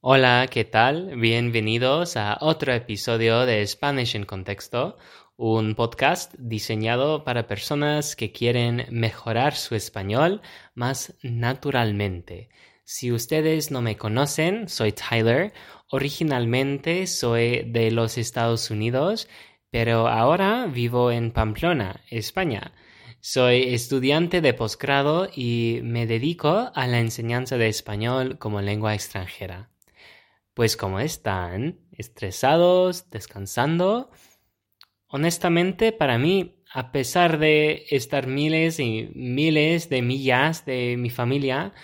Hola, ¿qué tal? Bienvenidos a otro episodio de Spanish en Contexto, un podcast diseñado para personas que quieren mejorar su español más naturalmente. Si ustedes no me conocen, soy Tyler. Originalmente soy de los Estados Unidos, pero ahora vivo en Pamplona, España. Soy estudiante de posgrado y me dedico a la enseñanza de español como lengua extranjera. Pues como están, estresados, descansando, honestamente para mí, a pesar de estar miles y miles de millas de mi familia,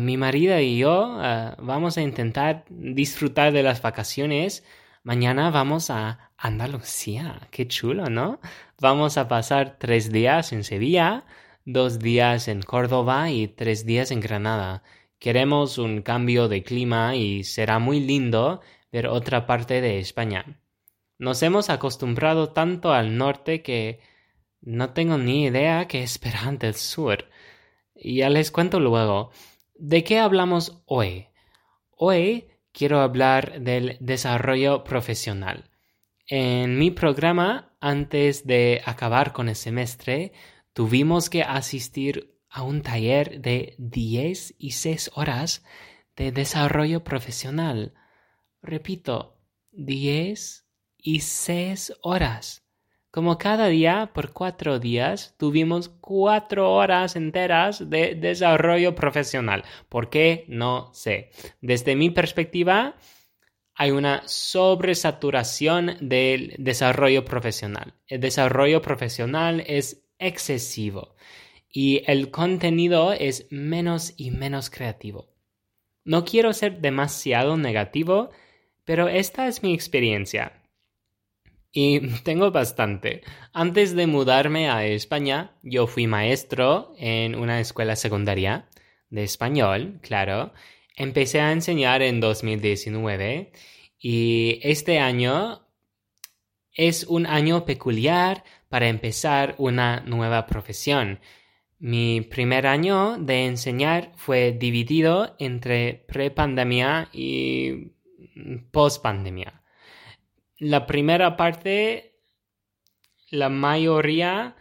mi marido y yo vamos a intentar disfrutar de las vacaciones. Mañana vamos a Andalucía. Qué chulo, ¿no? Vamos a pasar tres días en Sevilla, dos días en Córdoba y tres días en Granada. Queremos un cambio de clima y será muy lindo ver otra parte de España. Nos hemos acostumbrado tanto al norte que no tengo ni idea qué esperar del sur. Ya les cuento luego. ¿De qué hablamos hoy? Hoy quiero hablar del desarrollo profesional. En mi programa, antes de acabar con el semestre, tuvimos que asistir a un taller de 10 y 6 horas de desarrollo profesional. Repito, 10 y 6 horas. Como cada día, por cuatro días, tuvimos cuatro horas enteras de desarrollo profesional. ¿Por qué? No sé. Desde mi perspectiva, hay una sobresaturación del desarrollo profesional. El desarrollo profesional es excesivo y el contenido es menos y menos creativo. No quiero ser demasiado negativo, pero esta es mi experiencia. Y tengo bastante. Antes de mudarme a España, yo fui maestro en una escuela secundaria de español, claro. Empecé a enseñar en 2019 y este año es un año peculiar para empezar una nueva profesión. Mi primer año de enseñar fue dividido entre prepandemia y post-pandemia. La primera parte, la mayoría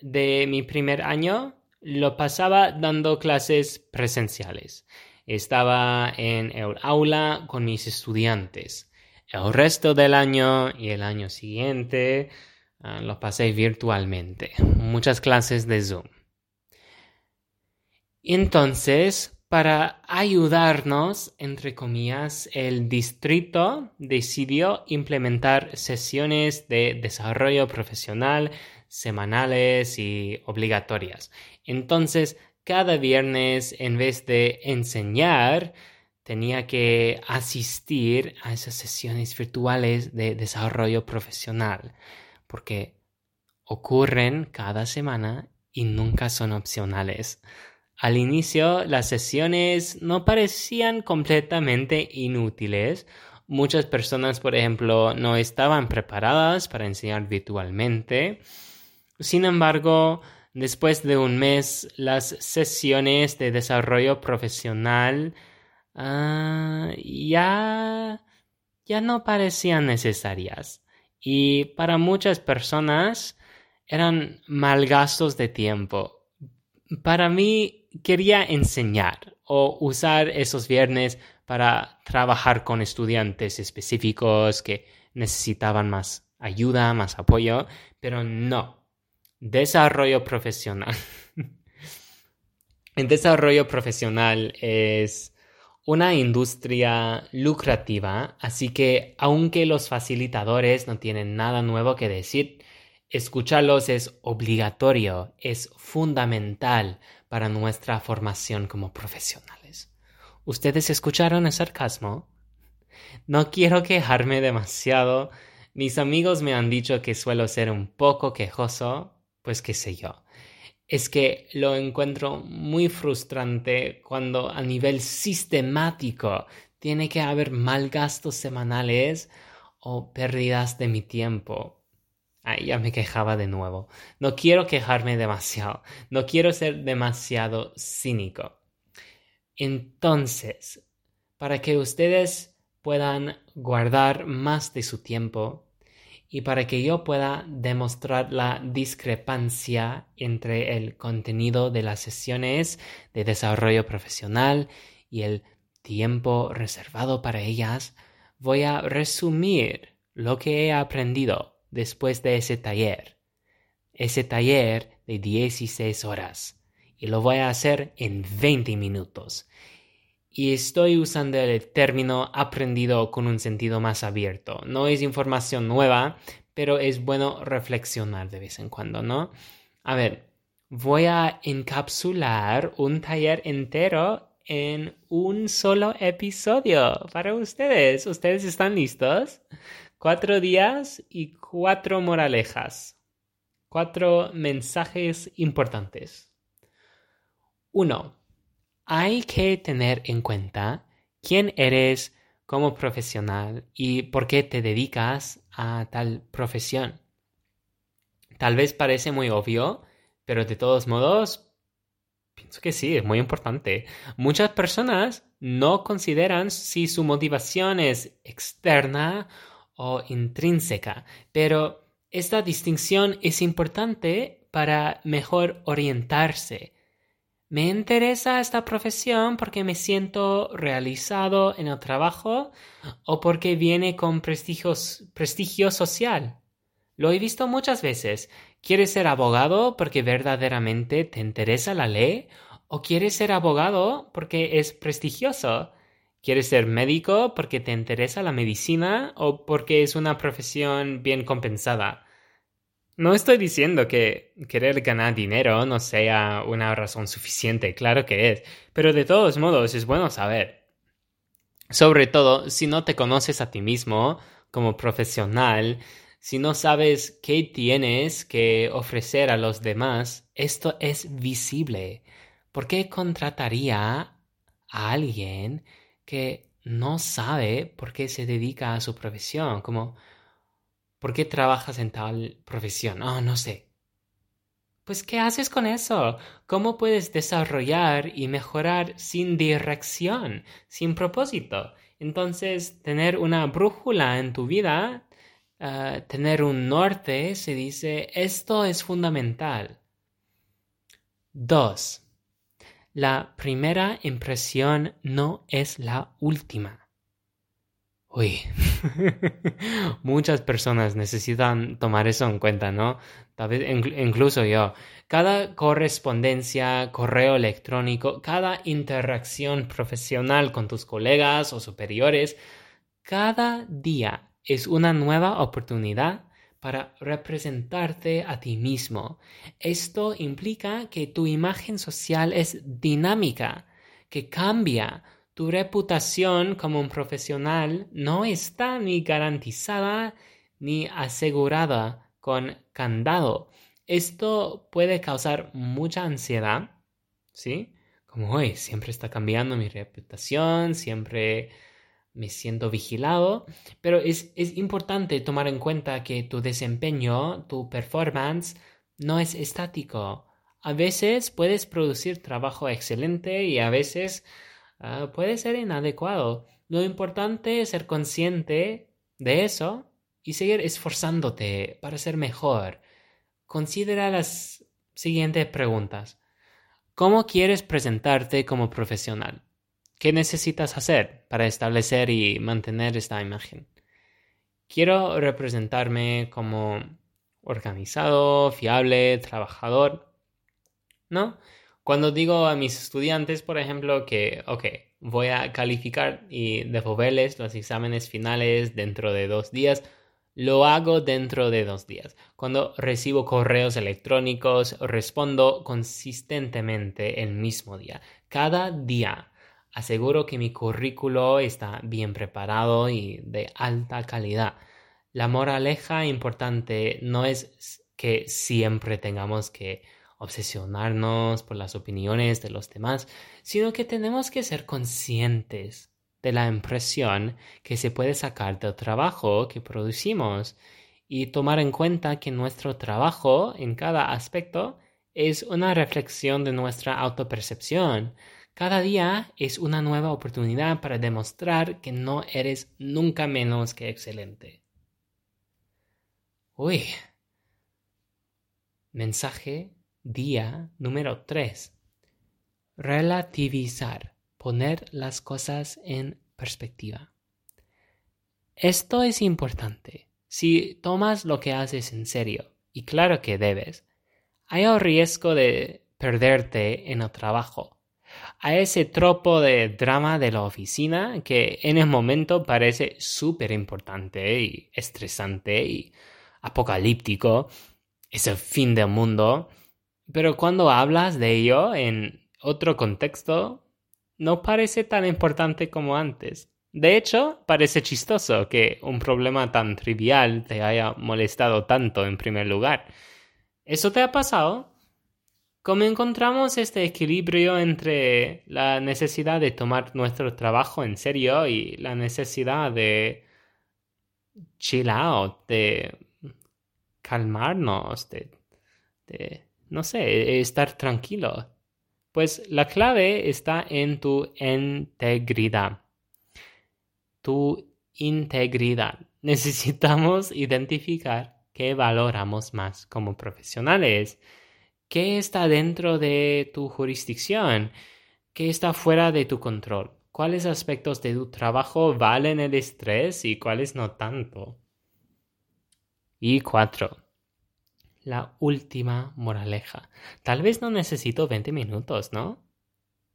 de mi primer año lo pasaba dando clases presenciales. Estaba en el aula con mis estudiantes. El resto del año y el año siguiente ah, lo pasé virtualmente. Muchas clases de Zoom. Entonces, para ayudarnos, entre comillas, el distrito decidió implementar sesiones de desarrollo profesional semanales y obligatorias. Entonces, cada viernes, en vez de enseñar, tenía que asistir a esas sesiones virtuales de desarrollo profesional, porque ocurren cada semana y nunca son opcionales. Al inicio las sesiones no parecían completamente inútiles. Muchas personas, por ejemplo, no estaban preparadas para enseñar virtualmente. Sin embargo, después de un mes, las sesiones de desarrollo profesional ah, ya, ya no parecían necesarias. Y para muchas personas eran malgastos de tiempo. Para mí quería enseñar o usar esos viernes para trabajar con estudiantes específicos que necesitaban más ayuda, más apoyo, pero no. Desarrollo profesional. El desarrollo profesional es una industria lucrativa, así que aunque los facilitadores no tienen nada nuevo que decir, escucharlos es obligatorio, es fundamental para nuestra formación como profesionales. ¿Ustedes escucharon el sarcasmo? No quiero quejarme demasiado. Mis amigos me han dicho que suelo ser un poco quejoso, pues qué sé yo. Es que lo encuentro muy frustrante cuando a nivel sistemático tiene que haber mal gastos semanales o pérdidas de mi tiempo Ahí ya me quejaba de nuevo. No quiero quejarme demasiado. No quiero ser demasiado cínico. Entonces, para que ustedes puedan guardar más de su tiempo y para que yo pueda demostrar la discrepancia entre el contenido de las sesiones de desarrollo profesional y el tiempo reservado para ellas, voy a resumir lo que he aprendido después de ese taller. Ese taller de 16 horas. Y lo voy a hacer en 20 minutos. Y estoy usando el término aprendido con un sentido más abierto. No es información nueva, pero es bueno reflexionar de vez en cuando, ¿no? A ver, voy a encapsular un taller entero en un solo episodio para ustedes. ¿Ustedes están listos? Cuatro días y cuatro moralejas. Cuatro mensajes importantes. Uno hay que tener en cuenta quién eres como profesional y por qué te dedicas a tal profesión. Tal vez parece muy obvio, pero de todos modos, pienso que sí, es muy importante. Muchas personas no consideran si su motivación es externa o intrínseca, pero esta distinción es importante para mejor orientarse me interesa esta profesión porque me siento realizado en el trabajo o porque viene con prestigio, prestigio social. Lo he visto muchas veces. ¿Quieres ser abogado porque verdaderamente te interesa la ley? ¿O quieres ser abogado porque es prestigioso? ¿Quieres ser médico porque te interesa la medicina o porque es una profesión bien compensada? No estoy diciendo que querer ganar dinero no sea una razón suficiente, claro que es, pero de todos modos es bueno saber. Sobre todo si no te conoces a ti mismo como profesional, si no sabes qué tienes que ofrecer a los demás, esto es visible. ¿Por qué contrataría a alguien que no sabe por qué se dedica a su profesión? Como ¿Por qué trabajas en tal profesión? Oh, no sé. Pues, ¿qué haces con eso? ¿Cómo puedes desarrollar y mejorar sin dirección, sin propósito? Entonces, tener una brújula en tu vida, ah, tener un norte, se dice, esto es fundamental. Dos. La primera impresión no es la última. Uy, muchas personas necesitan tomar eso en cuenta, ¿no? Tal vez incluso yo. Cada correspondencia, correo electrónico, cada interacción profesional con tus colegas o superiores, cada día es una nueva oportunidad para representarte a ti mismo. Esto implica que tu imagen social es dinámica, que cambia tu reputación como un profesional no está ni garantizada ni asegurada con candado. Esto puede causar mucha ansiedad, ¿sí? Como hoy, siempre está cambiando mi reputación, siempre me siento vigilado, pero es, es importante tomar en cuenta que tu desempeño, tu performance, no es estático. A veces puedes producir trabajo excelente y a veces Ah, puede ser inadecuado. Lo importante es ser consciente de eso y seguir esforzándote para ser mejor. Considera las siguientes preguntas. ¿Cómo quieres presentarte como profesional? ¿Qué necesitas hacer para establecer y mantener esta imagen? Quiero representarme como organizado, fiable, trabajador. ¿No? Cuando digo a mis estudiantes, por ejemplo, que, voy a calificar y devolverles los exámenes finales dentro de dos días, lo hago dentro de dos días. Cuando recibo correos electrónicos, respondo consistentemente el mismo día. Cada día aseguro que mi currículo está bien preparado y de alta calidad. La moraleja importante no es que siempre tengamos que obsesionarnos por las opiniones de los demás, sino que tenemos que ser conscientes de la impresión que se puede sacar del trabajo que producimos y tomar en cuenta que nuestro trabajo en cada aspecto es una reflexión de nuestra autopercepción. Cada día es una nueva oportunidad para demostrar que no eres nunca menos que excelente. Uy. Mensaje día número 3. Relativizar. Poner las cosas en perspectiva. Esto es importante. Si tomas lo que haces en serio, y claro que debes, hay el riesgo de perderte en el trabajo. A ese tropo de drama de la oficina que en el momento parece súper importante y estresante y apocalíptico, es el fin del mundo, pero cuando hablas de ello en otro contexto, no parece tan importante como antes. De hecho, parece chistoso que un problema tan trivial te haya molestado tanto en primer lugar. ¿Eso te ha pasado? ¿Cómo encontramos este equilibrio entre la necesidad de tomar nuestro trabajo en serio y la necesidad de chill out, de calmarnos, de, de no sé, estar tranquilo? Pues la clave está en tu integridad. Tu integridad. Necesitamos identificar qué valoramos más como profesionales ¿Qué está dentro de tu jurisdicción? ¿Qué está fuera de tu control? ¿Cuáles aspectos de tu trabajo valen el estrés y cuáles no tanto? Y cuatro. La última moraleja. Tal vez no necesito 20 minutos, ¿no?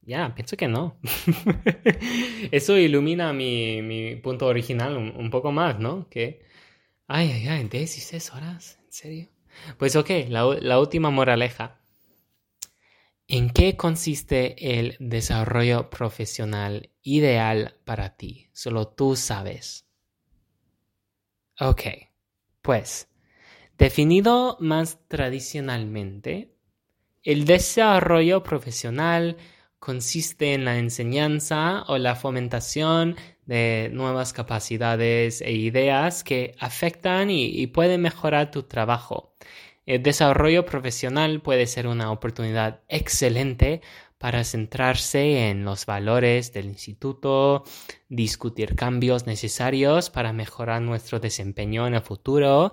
Ya, pienso que no. Eso ilumina mi, punto original un, poco más, ¿no? Que, ay, ay, ay, 16 horas, ¿en serio? Pues ok, la, última moraleja. ¿En qué consiste el desarrollo profesional ideal para ti? Solo tú sabes. Ok, pues, definido más tradicionalmente, el desarrollo profesional consiste en la enseñanza o la fomentación de nuevas capacidades e ideas que afectan y, pueden mejorar tu trabajo. El desarrollo profesional puede ser una oportunidad excelente para centrarse en los valores del instituto, discutir cambios necesarios para mejorar nuestro desempeño en el futuro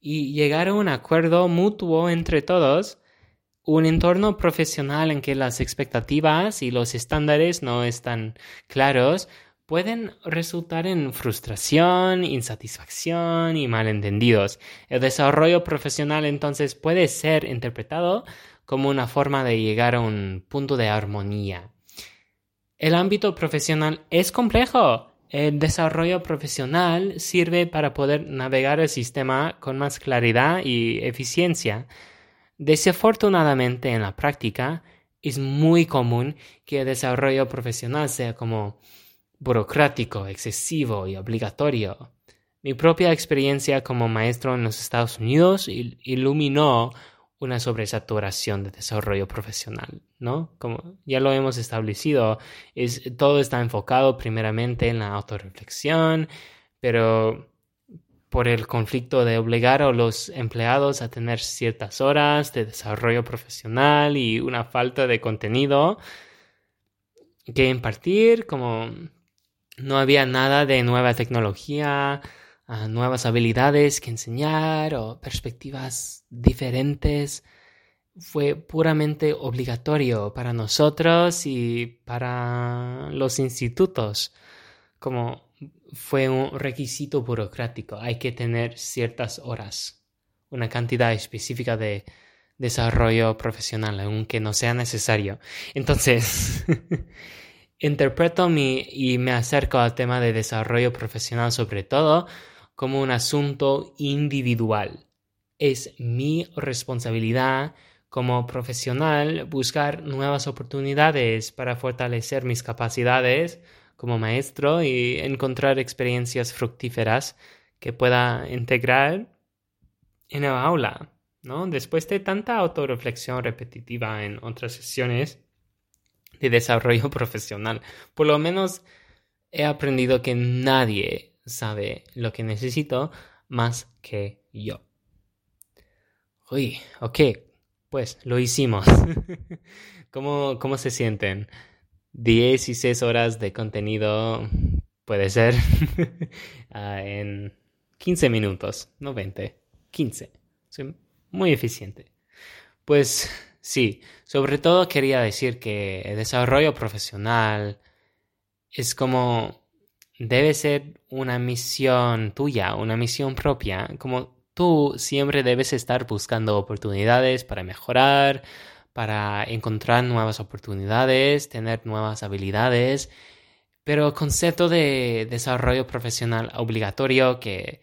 y llegar a un acuerdo mutuo entre todos. Un entorno profesional en que las expectativas y los estándares no están claros pueden resultar en frustración, insatisfacción y malentendidos. El desarrollo profesional entonces puede ser interpretado como una forma de llegar a un punto de armonía. El ámbito profesional es complejo. El desarrollo profesional sirve para poder navegar el sistema con más claridad y eficiencia. Desafortunadamente en la práctica es muy común que el desarrollo profesional sea como burocrático, excesivo y obligatorio. Mi propia experiencia como maestro en los Estados Unidos iluminó una sobresaturación de desarrollo profesional, ¿no? Como ya lo hemos establecido, es, todo está enfocado primeramente en la autorreflexión, pero por el conflicto de obligar a los empleados a tener ciertas horas de desarrollo profesional y una falta de contenido que impartir, como no había nada de nueva tecnología, ah, nuevas habilidades que enseñar o perspectivas diferentes. Fue puramente obligatorio para nosotros y para los institutos, como fue un requisito burocrático. Hay que tener ciertas horas, una cantidad específica de desarrollo profesional, aunque no sea necesario. Entonces, interpreto mi, y me acerco al tema de desarrollo profesional sobre todo como un asunto individual. Es mi responsabilidad como profesional buscar nuevas oportunidades para fortalecer mis capacidades como maestro y encontrar experiencias fructíferas que pueda integrar en el aula, ¿no? Después de tanta autorreflexión repetitiva en otras sesiones de desarrollo profesional, por lo menos he aprendido que nadie sabe lo que necesito más que yo. Uy, ok, pues lo hicimos. ¿Cómo, ¿Cómo se sienten? 16 horas de contenido puede ser ah, en 15 minutos, no 20, 15. Soy muy eficiente. Pues sí, sobre todo quería decir que el desarrollo profesional es como debe ser una misión tuya, una misión propia, como tú siempre debes estar buscando oportunidades para mejorar, para encontrar nuevas oportunidades, tener nuevas habilidades, pero el concepto de desarrollo profesional obligatorio que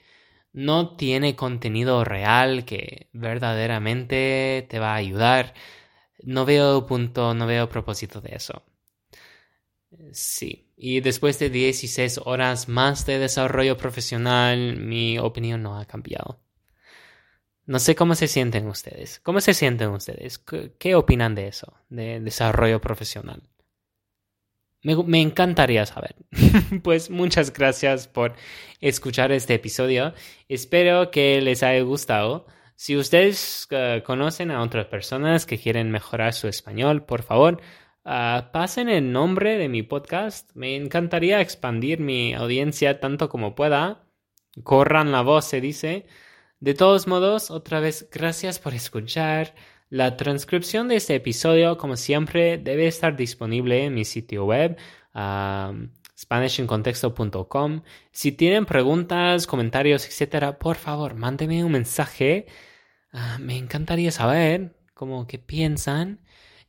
no tiene contenido real que verdaderamente te va a ayudar, no veo punto, no veo propósito de eso. Sí, y después de 16 horas más de desarrollo profesional, mi opinión no ha cambiado. No sé cómo se sienten ustedes. ¿Cómo se sienten ustedes? ¿Qué, opinan de eso, de desarrollo profesional? Me, encantaría saber. pues muchas gracias por escuchar este episodio. Espero que les haya gustado. Si ustedes eh, conocen a otras personas que quieren mejorar su español, por favor, ah, pasen el nombre de mi podcast. Me encantaría expandir mi audiencia tanto como pueda. Corran la voz, se dice. De todos modos, otra vez, gracias por escuchar. La transcripción de este episodio, como siempre, debe estar disponible en mi sitio web, SpanishInContexto.com. Si tienen preguntas, comentarios, etcétera, por favor, mándenme un mensaje. Ah, me encantaría saber cómo que piensan,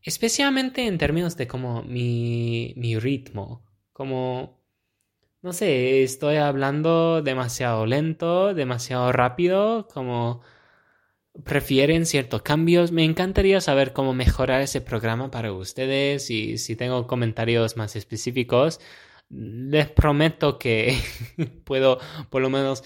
especialmente en términos de como mi, mi ritmo, como no sé, estoy hablando demasiado lento, demasiado rápido, como prefieren ciertos cambios. Me encantaría saber cómo mejorar ese programa para ustedes y si tengo comentarios más específicos, les prometo que puedo por lo menos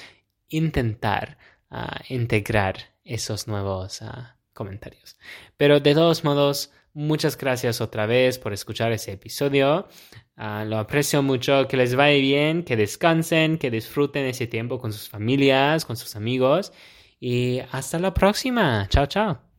intentar ah, integrar esos nuevos ah, comentarios. Pero de todos modos, muchas gracias otra vez por escuchar ese episodio. Ah, lo aprecio mucho, que les vaya bien, que descansen, que disfruten ese tiempo con sus familias, con sus amigos y hasta la próxima. Chao, chao.